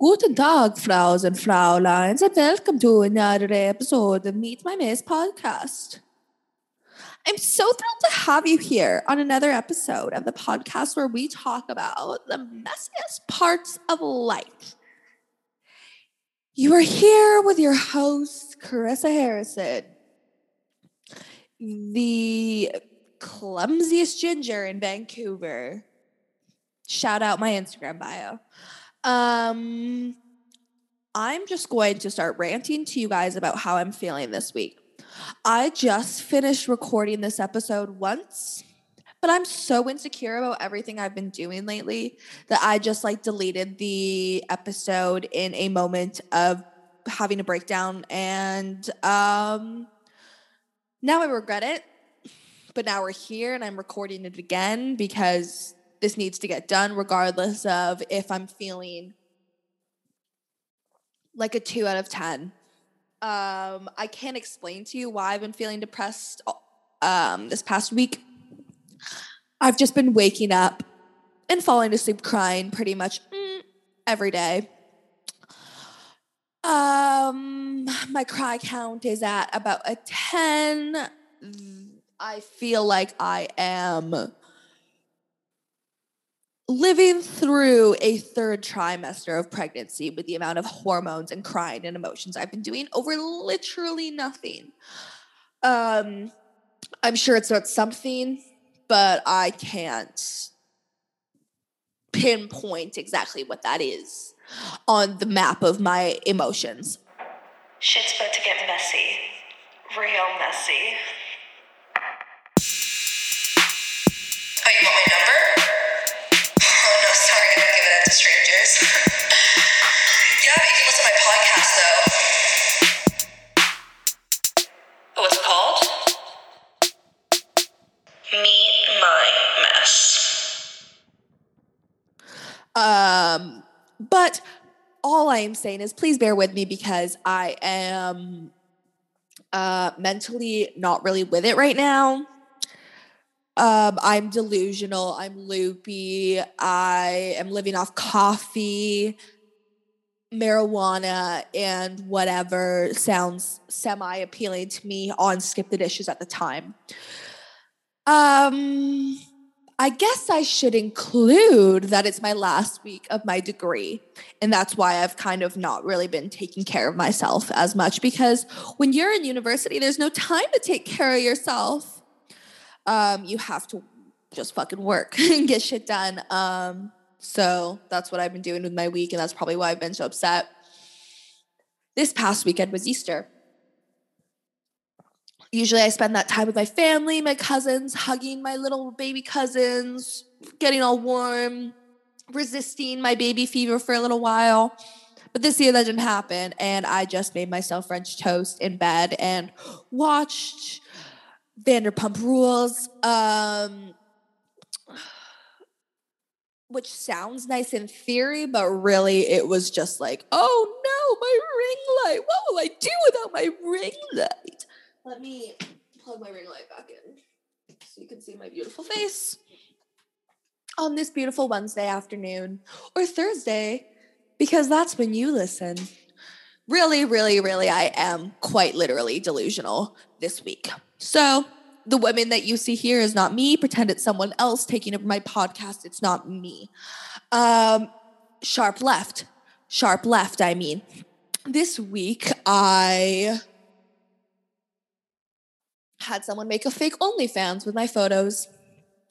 Guten Tag, Fraus and Frauleins, and welcome to another episode of Meet My Mess podcast. I'm so thrilled to have you here on another episode of the podcast where we talk about the messiest parts of life. You are here with your host, Carissa Harrison, the clumsiest ginger in Vancouver. Shout out my Instagram bio. Um, I'm just going to start ranting to you guys about how I'm feeling this week. I just finished recording this episode once, but I'm so insecure about everything I've been doing lately that I just like deleted the episode in a moment of having a breakdown and um now I regret it. But now we're here and I'm recording it again because this needs to get done regardless of if I'm feeling like a 2 out of 10 um, I can't explain to you why I've been feeling depressed um, this past week. I've just been waking up and falling asleep crying pretty much mm, every day. Um, my cry count is at about a 10. I feel like I am living through a third trimester of pregnancy with the amount of hormones and crying and emotions I've been doing over literally nothing. Um, I'm sure it's not something, but I can't pinpoint exactly what that is on the map of my emotions. Shit's about to get messy. Real messy. Oh, you want my number? But all I am saying is please bear with me because I am uh mentally not really with it right now. Um, I'm delusional, I'm loopy, I am living off coffee, marijuana, and whatever sounds semi appealing to me on Skip the Dishes at the time. Um, I guess I should include that it's my last week of my degree. And that's why I've kind of not really been taking care of myself as much because when you're in university, there's no time to take care of yourself. Um, you have to just fucking work and get shit done. Um, so that's what I've been doing with my week. And that's probably why I've been so upset. This past weekend was Easter. Usually I spend that time with my family, my cousins, hugging my little baby cousins, getting all warm, resisting my baby fever for a little while. But this year that didn't happen. And I just made myself French toast in bed and watched Vanderpump Rules. Um, which sounds nice in theory, but really it was just like, oh no, my ring light. What will I do without my ring light? Let me plug my ring light back in so you can see my beautiful face on this beautiful Wednesday afternoon or Thursday, because that's when you listen. Really, really, really, I am quite literally delusional this week. So, the women that you see here is not me. Pretend it's someone else taking over my podcast. It's not me. Um, sharp left. Sharp left, I mean. This week, I had someone make a fake OnlyFans with my photos,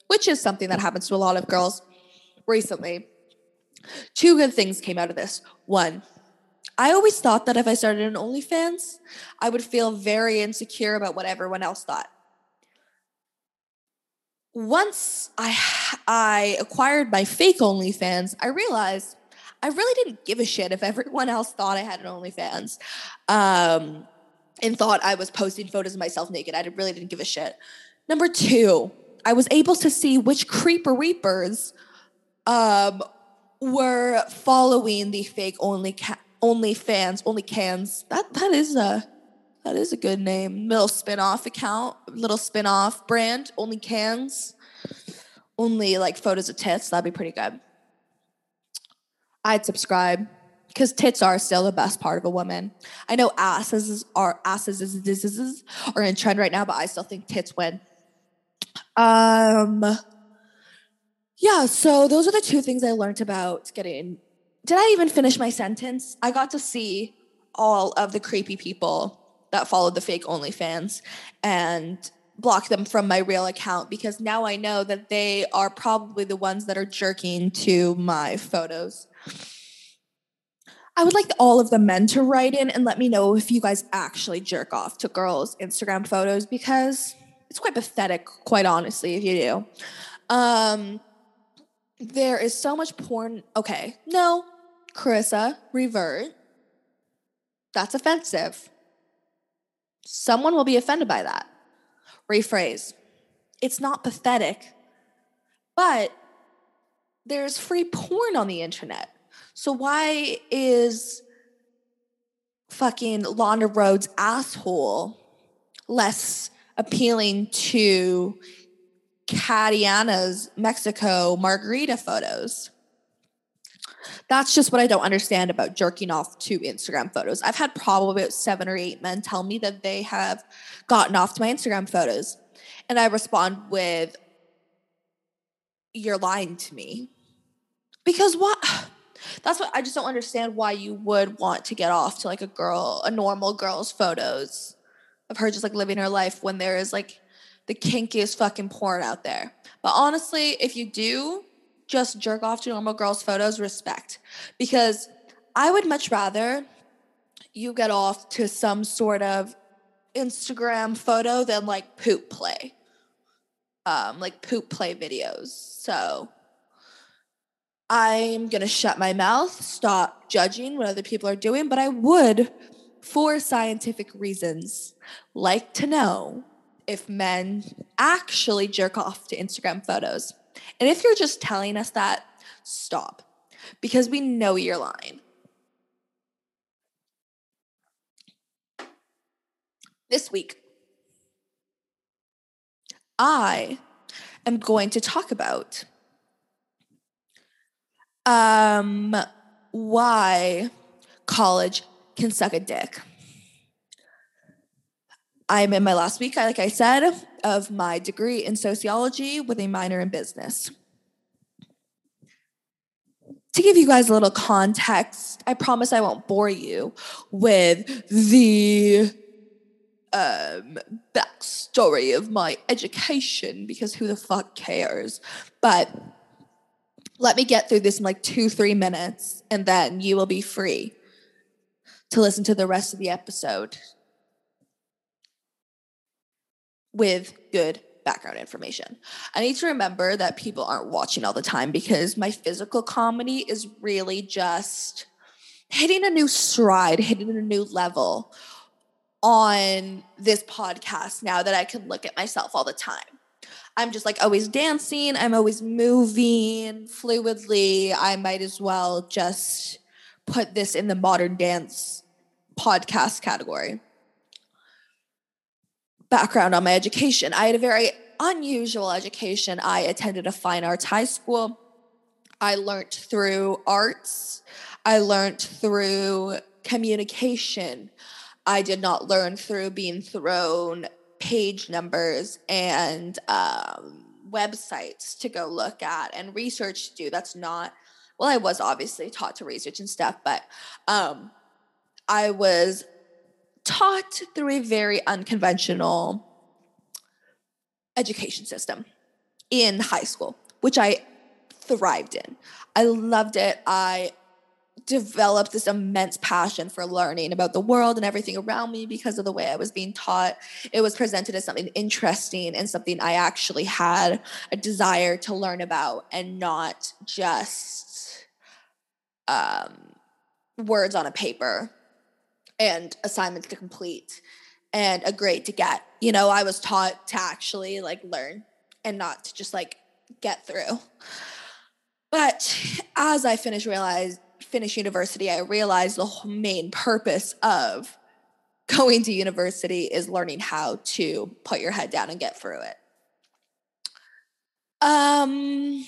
which is something that happens to a lot of girls recently. Two good things came out of this. One, I always thought that if I started an OnlyFans, I would feel very insecure about what everyone else thought. Once I I acquired my fake OnlyFans, I realized I really didn't give a shit if everyone else thought I had an OnlyFans, um, and thought I was posting photos of myself naked. I really didn't give a shit. Number two, I was able to see which creeper reapers um, were following the fake only ca- only fans, only cans. That that is a that is a good name. Little spin-off account, little spin-off brand, only cans. Only like photos of tits, that'd be pretty good. I'd subscribe. Because tits are still the best part of a woman. I know asses are asses is, is, is, is- are in trend right now, but I still think tits win. Um, yeah. So those are the two things I learned about getting. Did I even finish my sentence? I got to see all of the creepy people that followed the fake OnlyFans and block them from my real account because now I know that they are probably the ones that are jerking to my photos. I would like all of the men to write in and let me know if you guys actually jerk off to girls' Instagram photos because it's quite pathetic, quite honestly, if you do. Um, there is so much porn. Okay, no, Carissa, revert. That's offensive. Someone will be offended by that. Rephrase. It's not pathetic, but there's free porn on the internet. So why is fucking Lana Rhoades' asshole less appealing to Catiana's Mexico margarita photos? That's just what I don't understand about jerking off to Instagram photos. I've had probably about seven or eight men tell me that they have gotten off to my Instagram photos. And I respond with, You're lying to me. Because what? That's what I just don't understand why you would want to get off to like a girl, a normal girl's photos of her just like living her life when there is like the kinkiest fucking porn out there. But honestly, if you do just jerk off to normal girls' photos, respect. Because I would much rather you get off to some sort of Instagram photo than like poop play. Um, like poop play videos. So I'm gonna shut my mouth, stop judging what other people are doing, but I would, for scientific reasons, like to know if men actually jerk off to Instagram photos. And if you're just telling us that, stop. Because we know you're lying. This week, I am going to talk about um, why college can suck a dick. I'm in my last week, like I said, of my degree in sociology with a minor in business. To give you guys a little context, I promise I won't bore you with the um, backstory of my education because who the fuck cares? But let me get through this in like two, three minutes, and then you will be free to listen to the rest of the episode with good background information. I need to remember that people aren't watching all the time because my physical comedy is really just hitting a new stride, hitting a new level on this podcast now that I can look at myself all the time. I'm just like always dancing, I'm always moving fluidly. I might as well just put this in the modern dance podcast category background on my education. I had a very unusual education. I attended a fine arts high school. I learned through arts. I learned through communication. I did not learn through being thrown page numbers and um, websites to go look at and research to do. That's not, well, I was obviously taught to research and stuff, but um, I was taught through a very unconventional education system in high school, which I thrived in. I loved it. I developed this immense passion for learning about the world and everything around me because of the way I was being taught. It was presented as something interesting and something I actually had a desire to learn about and not just um, words on a paper and assignments to complete and a grade to get. You know, I was taught to actually like learn and not to just like get through. But as I finished realize finish university, I realized the main purpose of going to university is learning how to put your head down and get through it. Um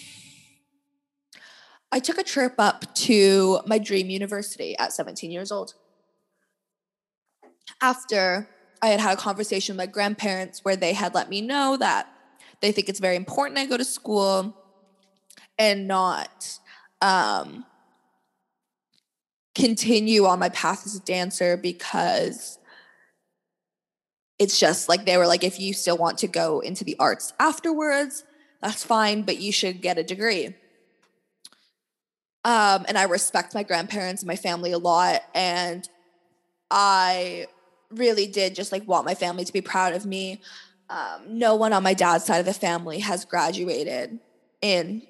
I took a trip up to my dream university at 17 years old. After I had had a conversation with my grandparents where they had let me know that they think it's very important I go to school and not um, continue on my path as a dancer because it's just like they were like, if you still want to go into the arts afterwards, that's fine, but you should get a degree. Um, and I respect my grandparents and my family a lot. And I really did just like want my family to be proud of me. Um, no one on my dad's side of the family has graduated in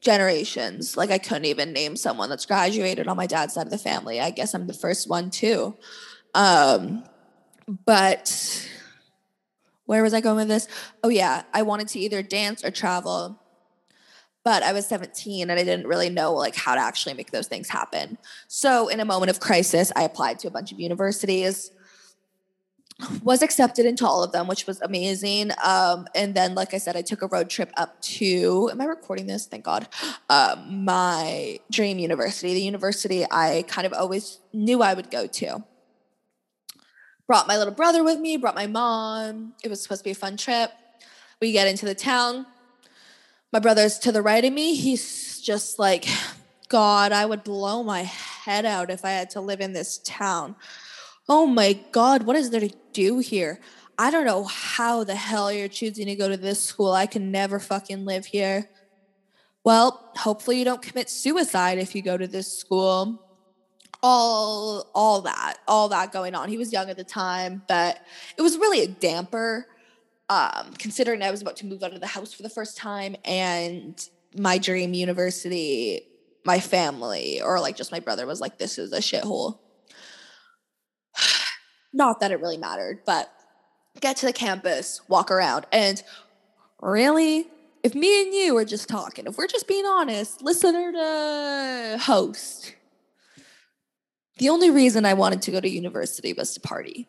generations. Like I couldn't even name someone that's graduated on my dad's side of the family. I guess I'm the first one too. Um, but where was I going with this? Oh yeah, I wanted to either dance or travel. But I was 17 and I didn't really know like how to actually make those things happen. So in a moment of crisis, I applied to a bunch of universities was accepted into all of them, which was amazing. Um, and then, like I said, I took a road trip up to, am I recording this? Thank God. Uh, my dream university, the university I kind of always knew I would go to. Brought my little brother with me, brought my mom. It was supposed to be a fun trip. We get into the town. My brother's to the right of me. He's just like, God, I would blow my head out if I had to live in this town oh my God, what is there to do here? I don't know how the hell you're choosing to go to this school. I can never fucking live here. Well, hopefully you don't commit suicide if you go to this school. All all that, all that going on. He was young at the time, but it was really a damper um, considering I was about to move out of the house for the first time and my dream university, my family, or like just my brother was like, this is a shithole. Not that it really mattered, but get to the campus, walk around, and really, if me and you are just talking, if we're just being honest, listener to host, the only reason I wanted to go to university was to party,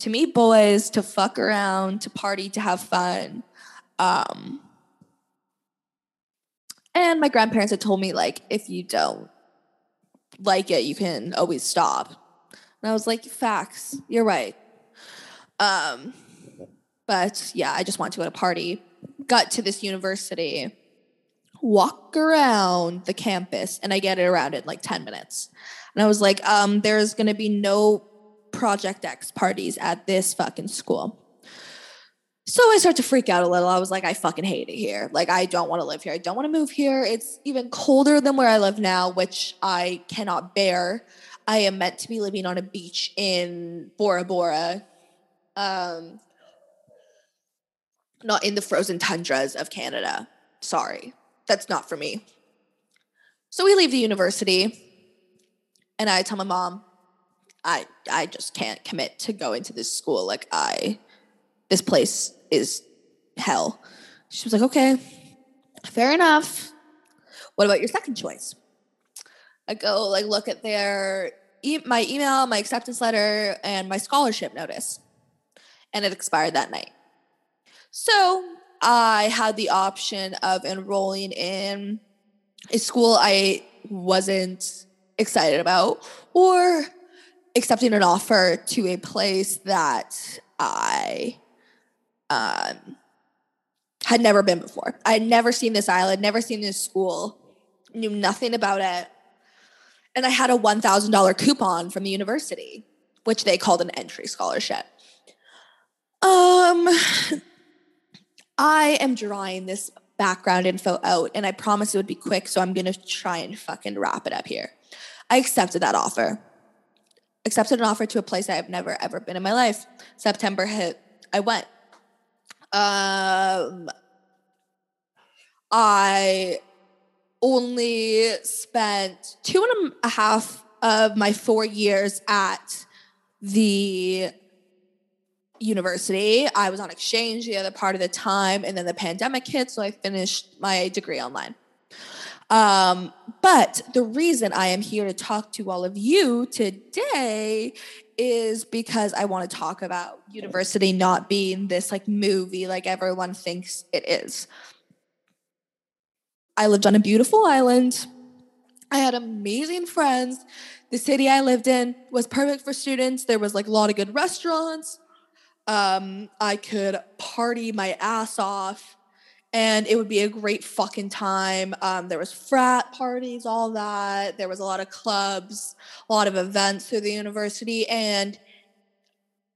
to meet boys, to fuck around, to party, to have fun. Um, and my grandparents had told me, like, if you don't like it, you can always stop. And I was like, facts, you're right. Um, but yeah, I just want to go to party, got to this university, walk around the campus, and I get it around in like 10 minutes. And I was like, um, there's gonna be no Project X parties at this fucking school. So I start to freak out a little. I was like, I fucking hate it here. Like, I don't want to live here. I don't want to move here. It's even colder than where I live now, which I cannot bear. I am meant to be living on a beach in Bora Bora, um, not in the frozen tundras of Canada. Sorry, that's not for me. So we leave the university, and I tell my mom, I I just can't commit to going to this school. Like I, this place is hell. She was like, okay, fair enough. What about your second choice? I go like look at their e- my email, my acceptance letter, and my scholarship notice. And it expired that night. So I had the option of enrolling in a school I wasn't excited about or accepting an offer to a place that I um, had never been before. I had never seen this island, never seen this school, knew nothing about it and I had a $1,000 coupon from the university, which they called an entry scholarship. Um, I am drawing this background info out, and I promise it would be quick, so I'm gonna try and fucking wrap it up here. I accepted that offer. Accepted an offer to a place I have never ever been in my life. September hit. I went. Um, I only spent two and a half of my four years at the university. I was on exchange the other part of the time, and then the pandemic hit, so I finished my degree online. Um, but the reason I am here to talk to all of you today is because I want to talk about university not being this like movie like everyone thinks it is. I lived on a beautiful island I had amazing friends. The city I lived in was perfect for students. There was like a lot of good restaurants. Um, I could party my ass off and it would be a great fucking time. Um, there was frat parties, all that. There was a lot of clubs, a lot of events through the university. And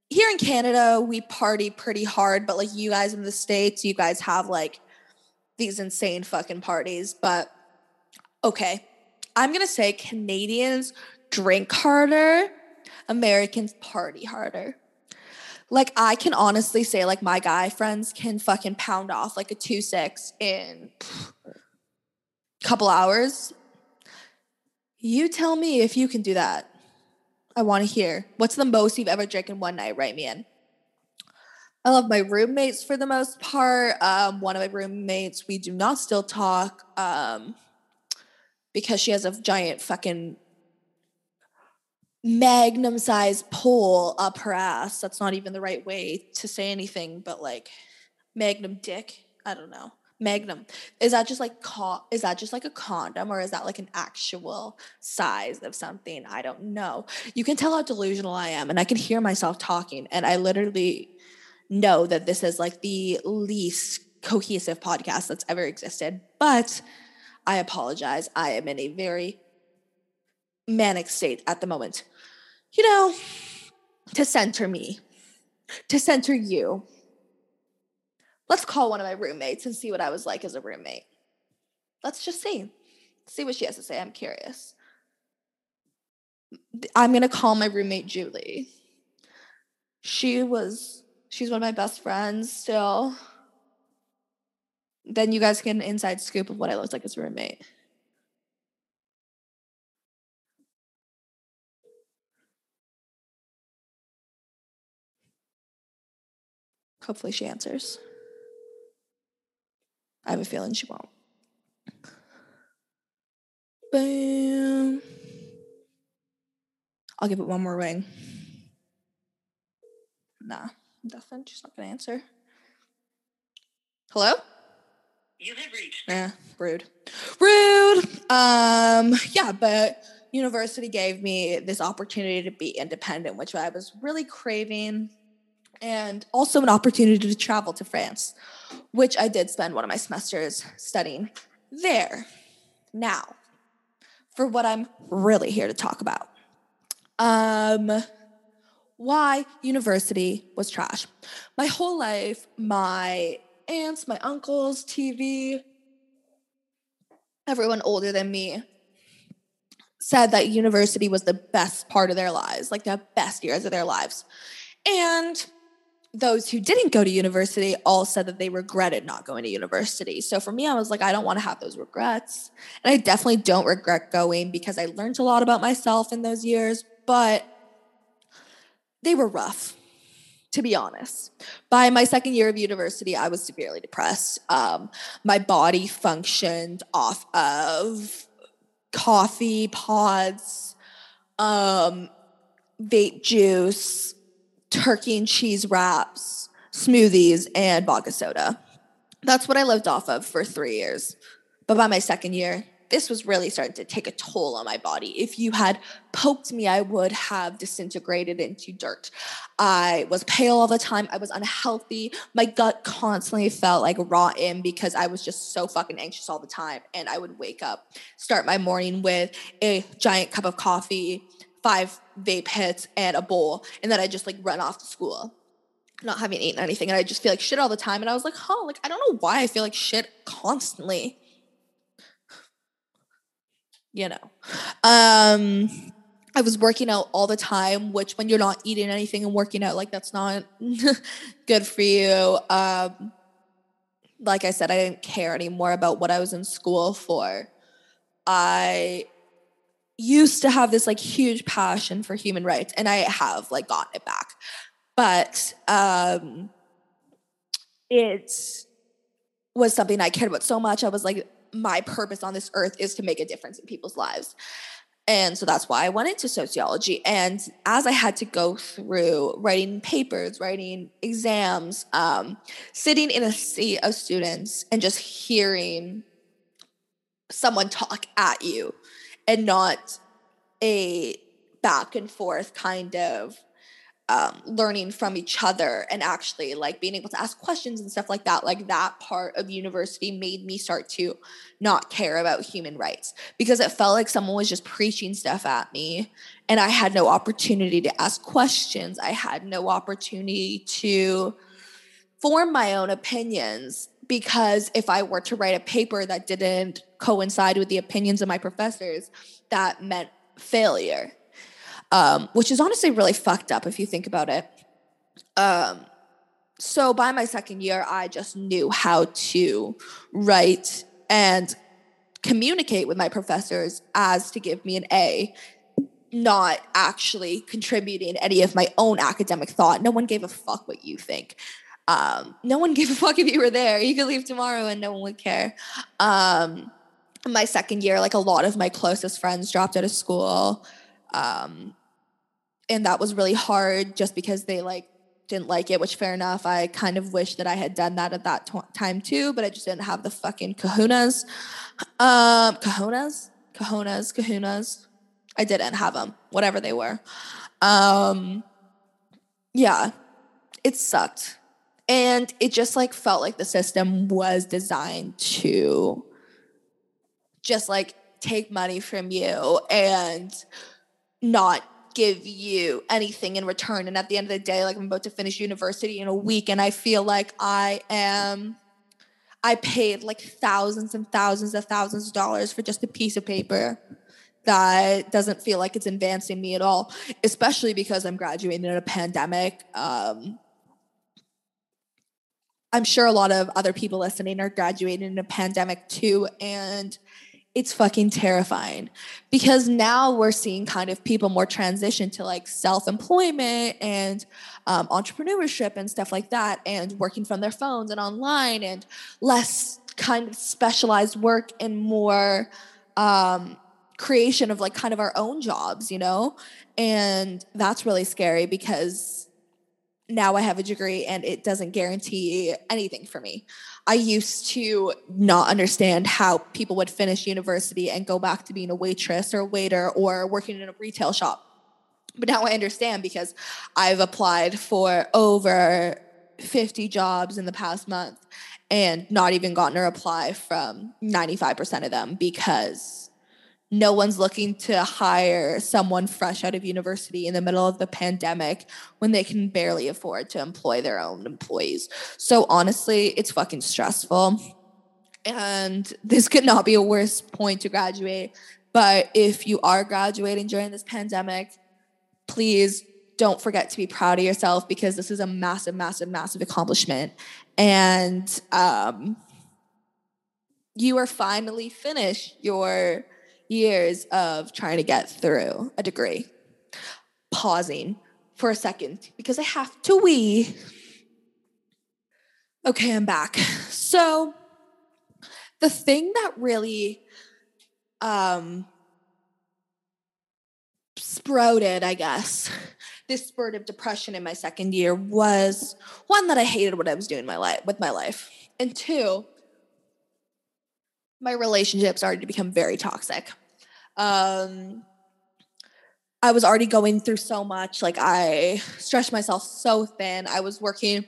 here in Canada, we party pretty hard, but like you guys in the States, you guys have like these insane fucking parties. But okay, I'm gonna say Canadians drink harder, Americans party harder. Like I can honestly say, like my guy friends can fucking pound off like a two six in a couple hours. You tell me if you can do that. I want to hear. What's the most you've ever drank in one night? Write me in. I love my roommates for the most part. Um, one of my roommates, we do not still talk um, because she has a giant fucking magnum sized pole up her ass. That's not even the right way to say anything, but like magnum dick. I don't know. Magnum. Is that just like is that just like a condom or is that like an actual size of something? I don't know. You can tell how delusional I am and I can hear myself talking and I literally know that this is like the least cohesive podcast that's ever existed. But I apologize. I am in a very manic state at the moment you know, to center me, to center you. Let's call one of my roommates and see what I was like as a roommate. Let's just see. See what she has to say. I'm curious. I'm going to call my roommate Julie. She was, she's one of my best friends still. Then you guys get an inside scoop of what I looked like as a roommate. Hopefully, she answers. I have a feeling she won't. Boom. I'll give it one more ring. Nah, nothing. She's not gonna answer. Hello? You have reached. Yeah, rude. Rude. Um, yeah, but university gave me this opportunity to be independent, which I was really craving and also an opportunity to travel to France, which I did spend one of my semesters studying there. Now, for what I'm really here to talk about. Um, why university was trash. My whole life, my aunts, my uncles, TV, everyone older than me said that university was the best part of their lives, like the best years of their lives. And those who didn't go to university all said that they regretted not going to university. So for me, I was like, I don't want to have those regrets. And I definitely don't regret going because I learned a lot about myself in those years, but they were rough, to be honest. By my second year of university, I was severely depressed. Um, my body functioned off of coffee pods, um, vape juice, turkey and cheese wraps, smoothies, and vodka soda. That's what I lived off of for three years. But by my second year, this was really starting to take a toll on my body. If you had poked me, I would have disintegrated into dirt. I was pale all the time. I was unhealthy. My gut constantly felt like rotten because I was just so fucking anxious all the time. And I would wake up, start my morning with a giant cup of coffee, five vape hits and a bowl, and then I just like run off to school, not having eaten anything, and I just feel like shit all the time. And I was like, huh, like I don't know why I feel like shit constantly. You know, um, I was working out all the time, which when you're not eating anything and working out, like that's not good for you. Um, like I said, I didn't care anymore about what I was in school for. I used to have this like huge passion for human rights and I have like gotten it back. But um it was something I cared about so much. I was like, my purpose on this earth is to make a difference in people's lives. And so that's why I went into sociology. And as I had to go through writing papers, writing exams, um, sitting in a sea of students and just hearing someone talk at you and not a back and forth kind of um, learning from each other and actually like being able to ask questions and stuff like that like that part of university made me start to not care about human rights because it felt like someone was just preaching stuff at me and i had no opportunity to ask questions. I had no opportunity to form my own opinions because if i were to write a paper that didn't coincide with the opinions of my professors that meant failure um, which is honestly really fucked up if you think about it. Um, so by my second year, I just knew how to write and communicate with my professors as to give me an A, not actually contributing any of my own academic thought. No one gave a fuck what you think. Um, no one gave a fuck if you were there. You could leave tomorrow and no one would care. Um, my second year, like a lot of my closest friends dropped out of school. Um, and that was really hard just because they like didn't like it, which fair enough. I kind of wish that I had done that at that t- time too, but I just didn't have the fucking kahunas. Um, kahunas, kahunas, kahunas. I didn't have them, whatever they were. Um, yeah, it sucked. And it just like felt like the system was designed to just like take money from you and not give you anything in return. And at the end of the day, like I'm about to finish university in a week, and I feel like I am. I paid like thousands and thousands of thousands of dollars for just a piece of paper that doesn't feel like it's advancing me at all, especially because I'm graduating in a pandemic. Um, I'm sure a lot of other people listening are graduating in a pandemic too. And it's fucking terrifying because now we're seeing kind of people more transition to like self-employment and um, entrepreneurship and stuff like that and working from their phones and online and less kind of specialized work and more um, creation of like kind of our own jobs you know and that's really scary because now I have a degree and it doesn't guarantee anything for me. I used to not understand how people would finish university and go back to being a waitress or a waiter or working in a retail shop. But now I understand because I've applied for over 50 jobs in the past month and not even gotten a reply from 95% of them because no one's looking to hire someone fresh out of university in the middle of the pandemic when they can barely afford to employ their own employees. So honestly, it's fucking stressful. And this could not be a worse point to graduate. But if you are graduating during this pandemic, please don't forget to be proud of yourself because this is a massive, massive, massive accomplishment. And um, you are finally finished your years of trying to get through a degree. Pausing for a second because I have to wee. Okay, I'm back. So, the thing that really um, sprouted, I guess, this spurt of depression in my second year was one that I hated what I was doing my life with my life, and two, my relationship started to become very toxic. Um, I was already going through so much. Like I stretched myself so thin. I was working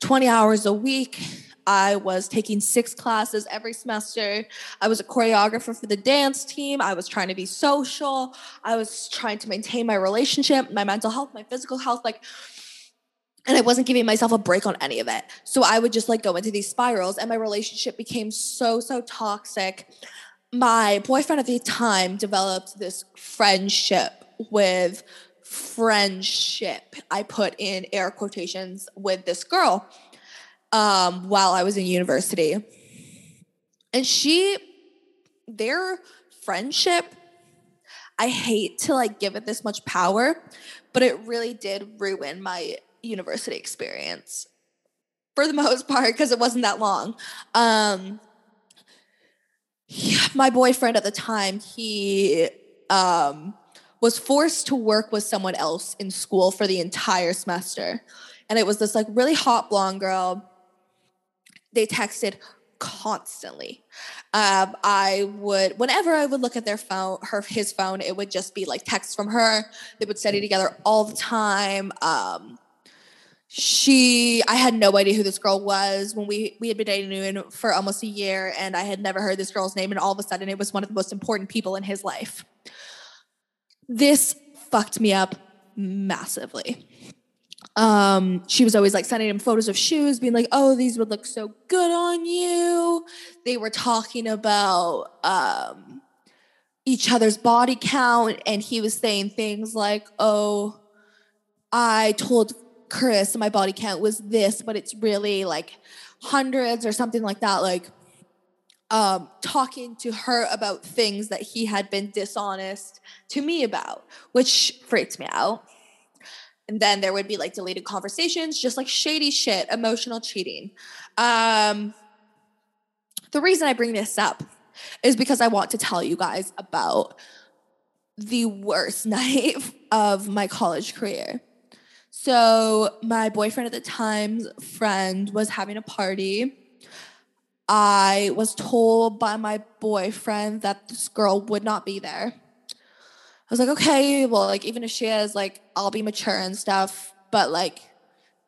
20 hours a week. I was taking six classes every semester. I was a choreographer for the dance team. I was trying to be social. I was trying to maintain my relationship, my mental health, my physical health. Like, and I wasn't giving myself a break on any of it. So I would just like go into these spirals, and my relationship became so, so toxic. My boyfriend at the time developed this friendship with friendship. I put in air quotations with this girl um, while I was in university. And she, their friendship, I hate to like give it this much power, but it really did ruin my university experience for the most part because it wasn't that long. Um, my boyfriend at the time, he um, was forced to work with someone else in school for the entire semester. And it was this like really hot blonde girl. They texted constantly. Um, I would, whenever I would look at their phone, her his phone, it would just be like texts from her. They would study together all the time. Um, she, I had no idea who this girl was when we we had been dating for almost a year, and I had never heard this girl's name, and all of a sudden, it was one of the most important people in his life. This fucked me up massively um, she was always like sending him photos of shoes, being like, "Oh, these would look so good on you." They were talking about um, each other's body count, and he was saying things like, "Oh, I told Chris my body count was this, but it's really like hundreds or something like that." Like, um, talking to her about things that he had been dishonest to me about, which freaked me out. And then there would be like deleted conversations, just like shady shit, emotional cheating. Um, the reason I bring this up is because I want to tell you guys about the worst night of my college career. So, my boyfriend at the time's friend was having a party. I was told by my boyfriend that this girl would not be there. I was like, okay, well, like even if she is, like I'll be mature and stuff. But like,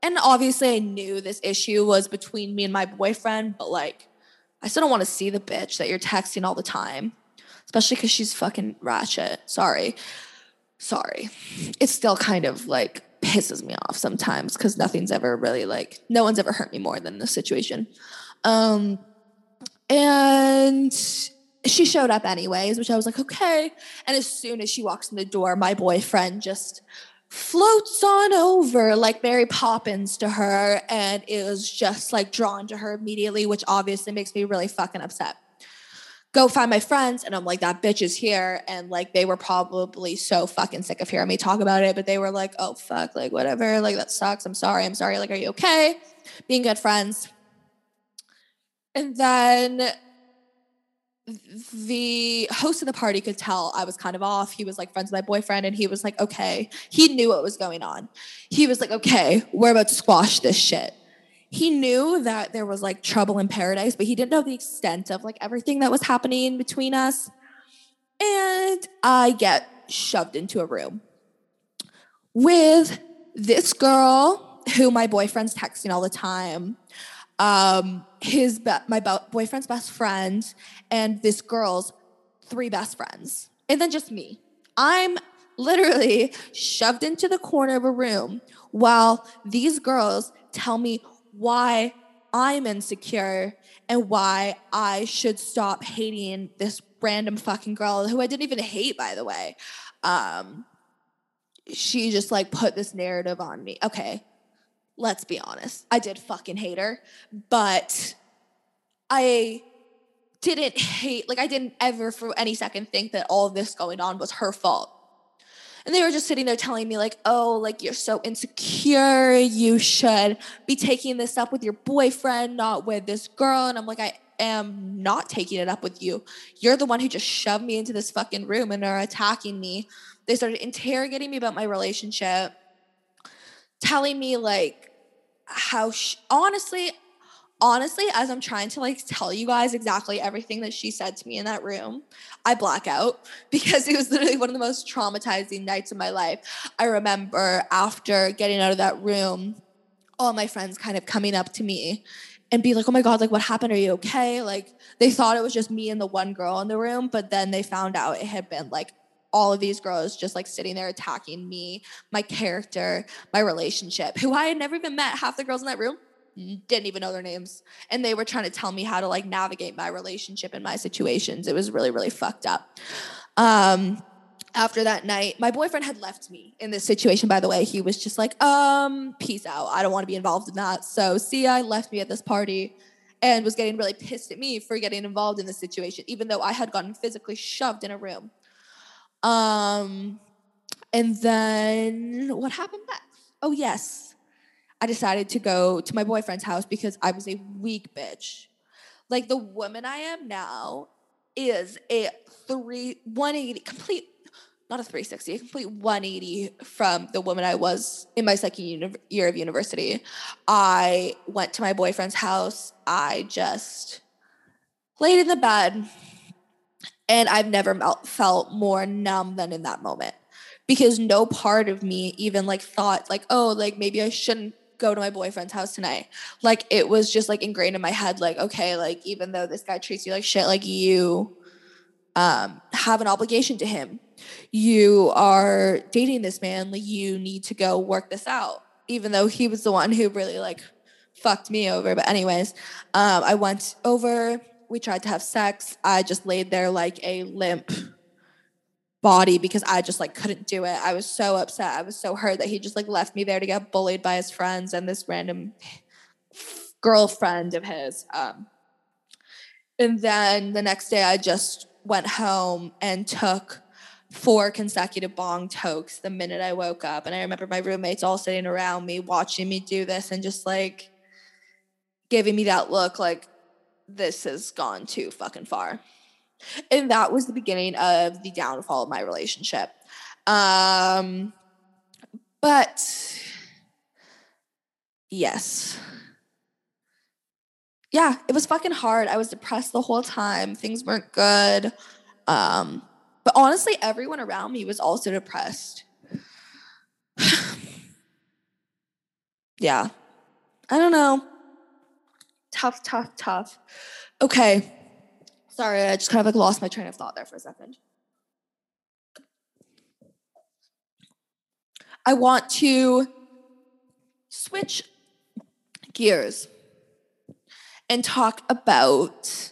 and obviously I knew this issue was between me and my boyfriend, but like, I still don't want to see the bitch that you're texting all the time, especially because she's fucking ratchet. Sorry. Sorry. It's still kind of like pisses me off sometimes because nothing's ever really like, no one's ever hurt me more than this situation. Um, and she showed up anyways, which I was like, okay. And as soon as she walks in the door, my boyfriend just floats on over like Mary Poppins to her. And was just like drawn to her immediately, which obviously makes me really fucking upset. Go find my friends, and I'm like, that bitch is here. And like, they were probably so fucking sick of hearing me talk about it, but they were like, oh, fuck, like, whatever, like, that sucks. I'm sorry. I'm sorry. Like, are you okay? Being good friends. And then the host of the party could tell I was kind of off. He was like friends with my boyfriend, and he was like, okay. He knew what was going on. He was like, okay, we're about to squash this shit. He knew that there was like trouble in paradise, but he didn't know the extent of like everything that was happening between us. And I get shoved into a room with this girl who my boyfriend's texting all the time um, his be- my boyfriend's best friend and this girl's three best friends, and then just me. I'm literally shoved into the corner of a room while these girls tell me why I'm insecure and why I should stop hating this random fucking girl who I didn't even hate, by the way. Um, she just like put this narrative on me. Okay, let's be honest. I did fucking hate her, but I didn't hate, like, I didn't ever for any second think that all of this going on was her fault. And they were just sitting there telling me, like, oh, like, you're so insecure. You should be taking this up with your boyfriend, not with this girl. And I'm like, I am not taking it up with you. You're the one who just shoved me into this fucking room and are attacking me. They started interrogating me about my relationship, telling me, like, how honestly honestly as i'm trying to like tell you guys exactly everything that she said to me in that room i black out because it was literally one of the most traumatizing nights of my life. I remember after getting out of that room all my friends kind of coming up to me and be like oh my god like what happened? Are you okay? Like they thought it was just me and the one girl in the room but then they found out it had been like all of these girls just like sitting there attacking me, my character, my relationship, who I had never even met. Half the girls in that room didn't even know their names. And they were trying to tell me how to like navigate my relationship and my situations. It was really, really fucked up. Um, after that night, my boyfriend had left me in this situation, by the way. He was just like, um, peace out. I don't want to be involved in that. So see i left me at this party and was getting really pissed at me for getting involved in this situation, even though I had gotten physically shoved in a room. Um, and then what happened next? Oh, yes. I decided to go to my boyfriend's house because I was a weak bitch. Like the woman I am now is a three 180 complete not a 360 a complete 180 from the woman i was in my second uni- year of university. I went to my boyfriend's house. I just laid in the bed, and I've never mel- felt more numb than in that moment. Because no part of me even like thought like oh like maybe I shouldn't go to my boyfriend's house tonight. Like it was just like ingrained in my head like okay like even though this guy treats you like shit like you um have an obligation to him. You are dating this man like you need to go work this out even though he was the one who really like fucked me over but anyways um I went over we tried to have sex. I just laid there like a limp body because I just like couldn't do it. I was so upset. I was so hurt that he just like left me there to get bullied by his friends and this random girlfriend of his. Um, and then the next day I just went home and took four consecutive bong tokes the minute I woke up. And I remember my roommates all sitting around me watching me do this and just like giving me that look like this has gone too fucking far. And that was the beginning of the downfall of my relationship. Um, but yes. Yeah, it was fucking hard. I was depressed the whole time. Things weren't good. Um, but honestly, everyone around me was also depressed. yeah. I don't know. Tough, tough, tough. Okay. Sorry, I just kind of like lost my train of thought there for a second. I want to switch gears and talk about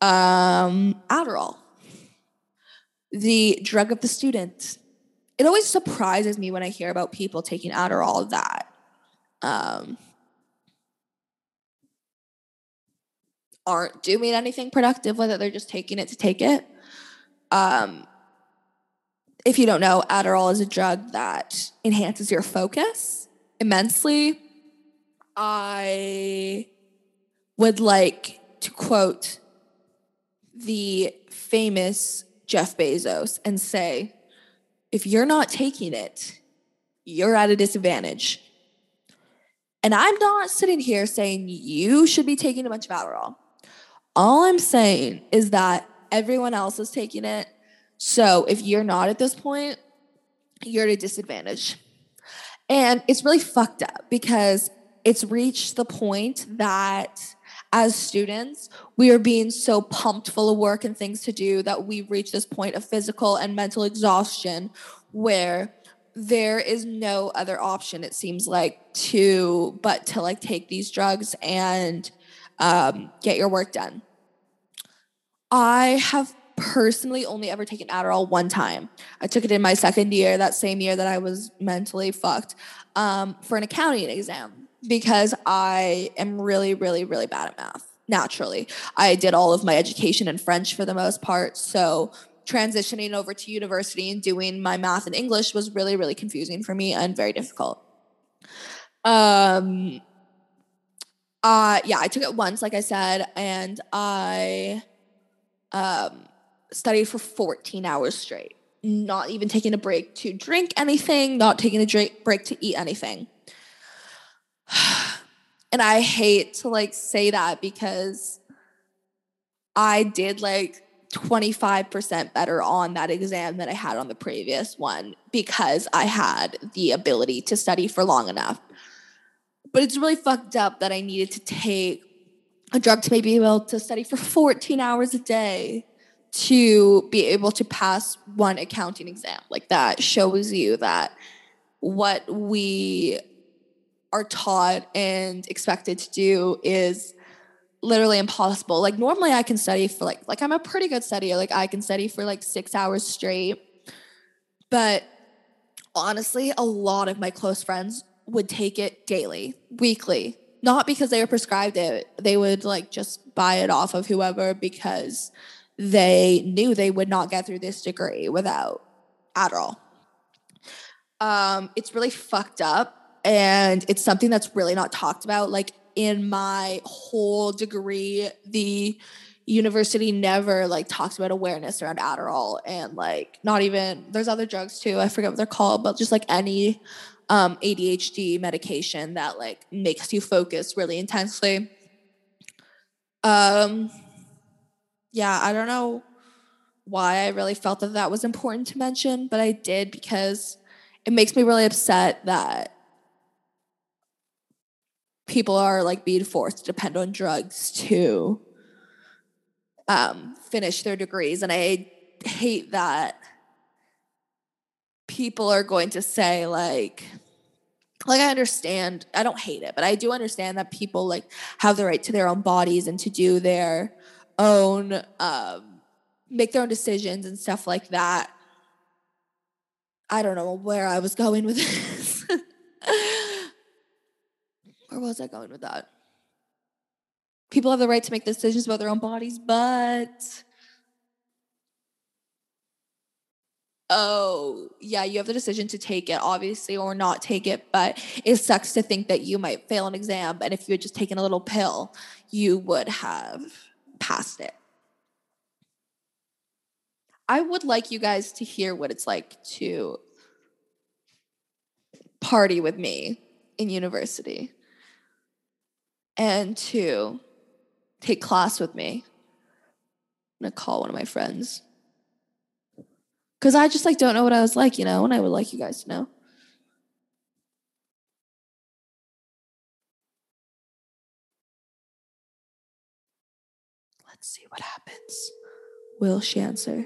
um, Adderall, the drug of the student. It always surprises me when I hear about people taking Adderall that um, aren't doing anything productive with it, they're just taking it to take it. Um, if you don't know, Adderall is a drug that enhances your focus immensely. I would like to quote the famous Jeff Bezos and say, if you're not taking it, you're at a disadvantage. And I'm not sitting here saying you should be taking a bunch of Adderall. All I'm saying is that everyone else is taking it. So if you're not at this point, you're at a disadvantage. And it's really fucked up because it's reached the point that as students, we are being so pumped full of work and things to do that we reach this point of physical and mental exhaustion where there is no other option it seems like to but to like take these drugs and um, get your work done. I have personally only ever taken Adderall one time. I took it in my second year, that same year that I was mentally fucked, um, for an accounting exam because I am really, really, really bad at math. Naturally, I did all of my education in French for the most part. So transitioning over to university and doing my math and English was really, really confusing for me and very difficult. Um, uh, yeah, I took it once, like I said, and I um, studied for 14 hours straight, not even taking a break to drink anything, not taking a drink, break to eat anything. and I hate to like say that because I did like 25% better on that exam than I had on the previous one because I had the ability to study for long enough. But it's really fucked up that I needed to take a drug to maybe be able to study for 14 hours a day to be able to pass one accounting exam. Like that shows you that what we are taught and expected to do is literally impossible. Like normally I can study for like like I'm a pretty good studier. Like I can study for like 6 hours straight. But honestly, a lot of my close friends would take it daily, weekly. Not because they were prescribed it. They would like just buy it off of whoever because they knew they would not get through this degree without Adderall. Um, it's really fucked up and it's something that's really not talked about. Like in my whole degree, the university never like talks about awareness around Adderall and like not even there's other drugs too. I forget what they're called, but just like any um, ADHD medication that like makes you focus really intensely. Um, yeah, I don't know why I really felt that that was important to mention, but I did because it makes me really upset that people are like being forced to depend on drugs to um, finish their degrees. And I hate that people are going to say, like, like I understand, I don't hate it, but I do understand that people like have the right to their own bodies and to do their own um make their own decisions and stuff like that. I don't know where I was going with this. where was I going with that? People have the right to make decisions about their own bodies, but oh, yeah, you have the decision to take it, obviously, or not take it. But it sucks to think that you might fail an exam. And if you had just taken a little pill, you would have passed it. I would like you guys to hear what it's like to party with me in university and to take class with me. I'm gonna call one of my friends. Cause I just like don't know what I was like, you know, and I would like you guys to know. Let's see what happens. Will she answer?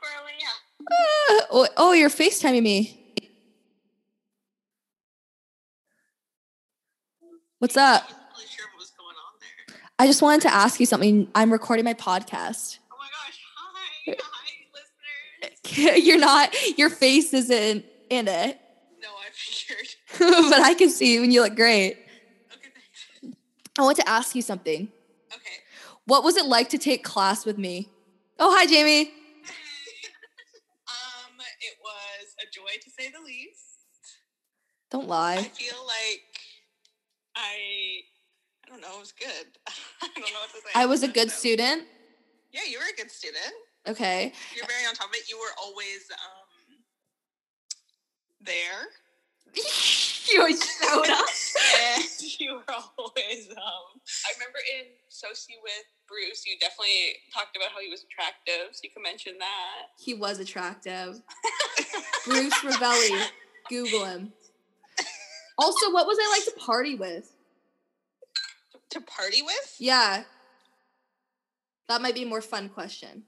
Squirrely. Ah, oh, oh, you're FaceTiming me. What's up? I wasn't sure I just wanted to ask you something. I'm recording my podcast. Oh my gosh. Hi. Hi, listeners. You're not, your face isn't in it, No, I figured. but I can see you and you look great. Okay, thanks. I want to ask you something. Okay. What was it like to take class with me? Oh, hi, Jamie. um, it was a joy to say the least. Don't lie. I feel like I I don't know, it was good. I don't know what to say. I was a good student. Yeah, you were a good student. Okay. You're very on top of it. You were always um there. you always showed up. and you were always um I remember in Soci with Bruce, you definitely talked about how he was attractive, so you can mention that. He was attractive. Bruce Ravelli. Google him. Also, what was I like to party with? To party with? Yeah. That might be a more fun question.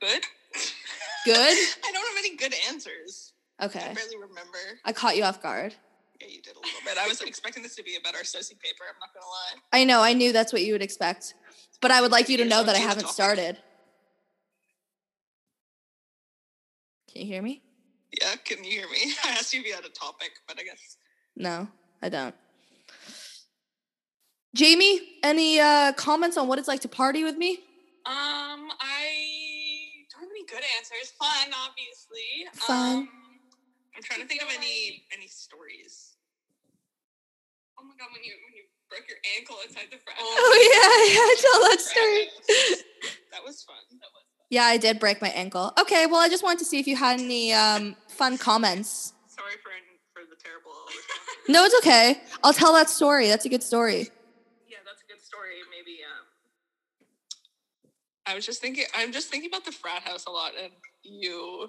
Good. Good? I don't have any good answers. Okay. I barely remember. I caught you off guard. Yeah, you did a little bit. I was expecting this to be about our Soci paper. I'm not gonna lie. I know, I knew that's what you would expect. But I would like you to know that I haven't started. Can you hear me? Yeah, can you hear me? I asked you if you had a topic, but I guess No, I don't. Jamie, any uh, comments on what it's like to party with me? Um, I don't have any good answers. Fun, obviously. Fun. Um, I'm trying to think of any any stories. Oh my god, when you when you broke your ankle outside the frat. Oh, yeah, yeah, tell that story. That was fun. That was fun. Yeah, I did break my ankle. Okay, well, I just wanted to see if you had any um, fun comments. Sorry for for the terrible. No, it's okay. I'll tell that story. That's a good story. yeah, that's a good story. Maybe. Um, I was just thinking. I'm just thinking about the frat house a lot, and you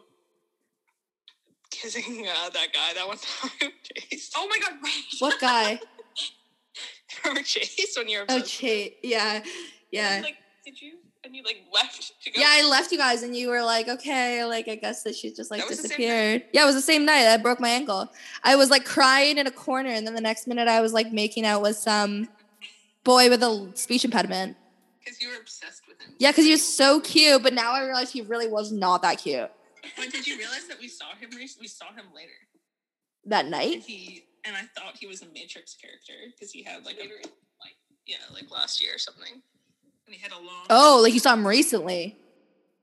kissing uh, that guy that one time, Chase. Oh my god! What guy? Remember Chase when you were Oh, Chase. Yeah, yeah. Like, did you? And you like left to go. Yeah, I left you guys, and you were like, "Okay, like I guess that she just like That was the same disappeared." Yeah, it was the same night I broke my ankle. I was like crying in a corner, and then the next minute I was like making out with some boy with a speech impediment. because you were obsessed with him. Yeah, because he was so cute, but now I realize he really was not that cute. When did you realize that we saw him? We saw him later, That and night. he and I thought he was a Matrix character because he had like a like yeah like last year or something, and he had a long Oh, like you saw him recently.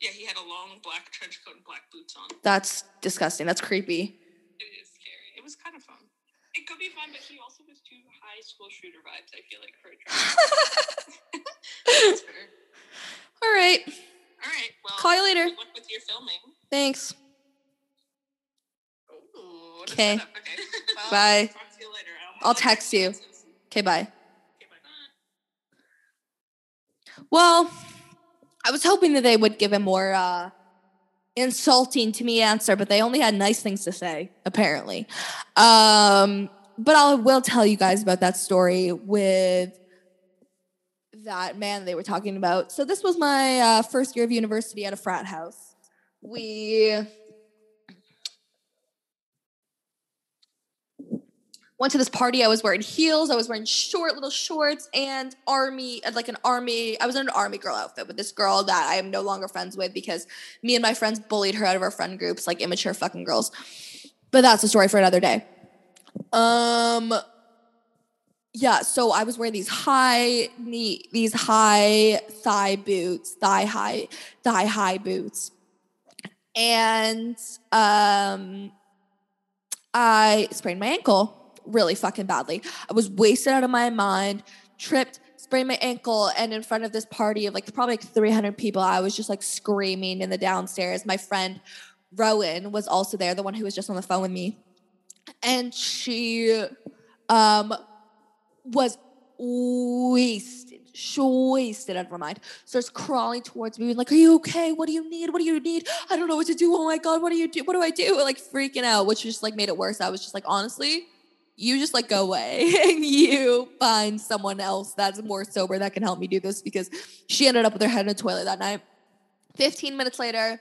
yeah he had a long black trench coat and black boots on. That's disgusting. That's creepy. It is scary. It was kind of fun. It could be fun, but he also was too high school shooter vibes. I feel like for a. That's fair. All right. All right. Well, Call you later. Good luck with your filming. Thanks. Oh. Okay. Okay. Well, Bye. Talk to you later. I don't I'll text you. Okay, bye. Well, I was hoping that they would give a more uh, insulting to me answer, but they only had nice things to say, apparently. Um, but I will tell you guys about that story with that man they were talking about. So this was my uh, first year of university at a frat house. We went to this party. I was wearing heels. I was wearing short little shorts and army, uh, like an army. I was in an army girl outfit with this girl that I am no longer friends with because me and my friends bullied her out of our friend groups, like immature fucking girls. But that's a story for another day. Um. Yeah, so I was wearing these high knee, these high thigh boots, thigh high, thigh high boots, and um, I sprained my ankle really fucking badly. I was wasted out of my mind, tripped, sprained my ankle, and in front of this party of like probably like 300 people, I was just like screaming in the downstairs. My friend Rowan was also there, the one who was just on the phone with me. And she um was wasted, wasted out of her mind. Starts crawling towards me, like, "Are you okay? What do you need? What do you need? I don't know what to do. Oh my god, what do you do? What do I do?" Like freaking out, which just like made it worse. I was just like, honestly, you just like go away and you find someone else that's more sober that can help me do this because she ended up with her head in a toilet that night. 15 minutes later,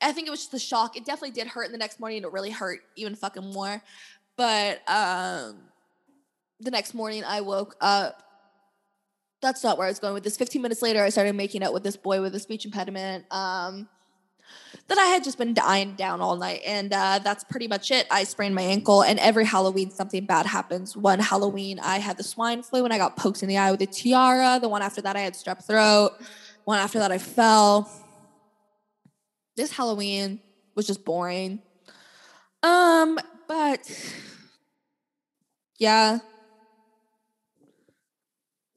I think it was just the shock. It definitely did hurt. And the next morning, it really hurt even fucking more. But um, the next morning, I woke up. That's not where I was going with this. 15 minutes later, I started making out with this boy with a speech impediment. Um, that I had just been dying down all night. And uh, that's pretty much it. I sprained my ankle, and every Halloween, something bad happens. One Halloween, I had the swine flu and I got poked in the eye with a tiara. The one after that, I had strep throat. One after that, I fell. This Halloween was just boring. Um, but yeah.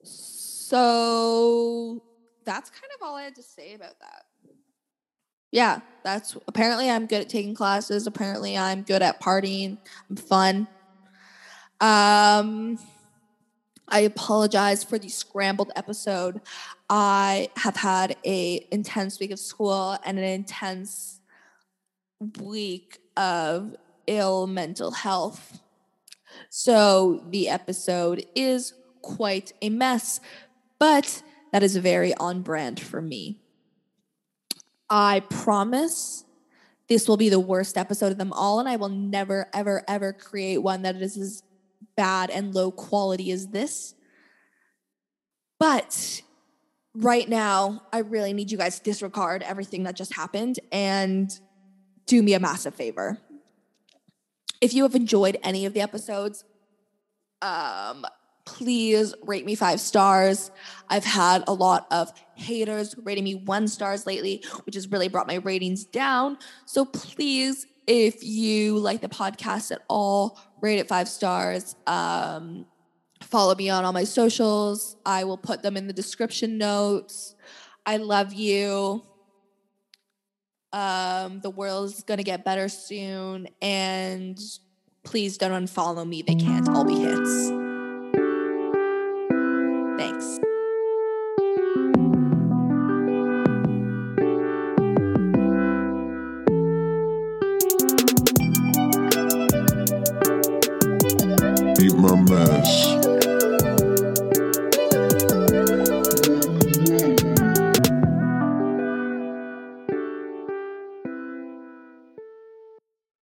So that's kind of all I had to say about that yeah, that's apparently I'm good at taking classes. Apparently I'm good at partying. I'm fun. Um I apologize for the scrambled episode. I have had a intense week of school and an intense week of ill mental health. So the episode is quite a mess, but that is very on brand for me. I promise this will be the worst episode of them all, and I will never, ever, ever create one that is as bad and low quality as this. But right now, I really need you guys to disregard everything that just happened and do me a massive favor. If you have enjoyed any of the episodes, um, please rate me five stars. I've had a lot of haters rating me one stars lately, which has really brought my ratings down. So please, if you like the podcast at all, rate it five stars. Um, follow me on all my socials. I will put them in the description notes. I love you. Um, the world is gonna get better soon, and please don't unfollow me. They can't all be hits.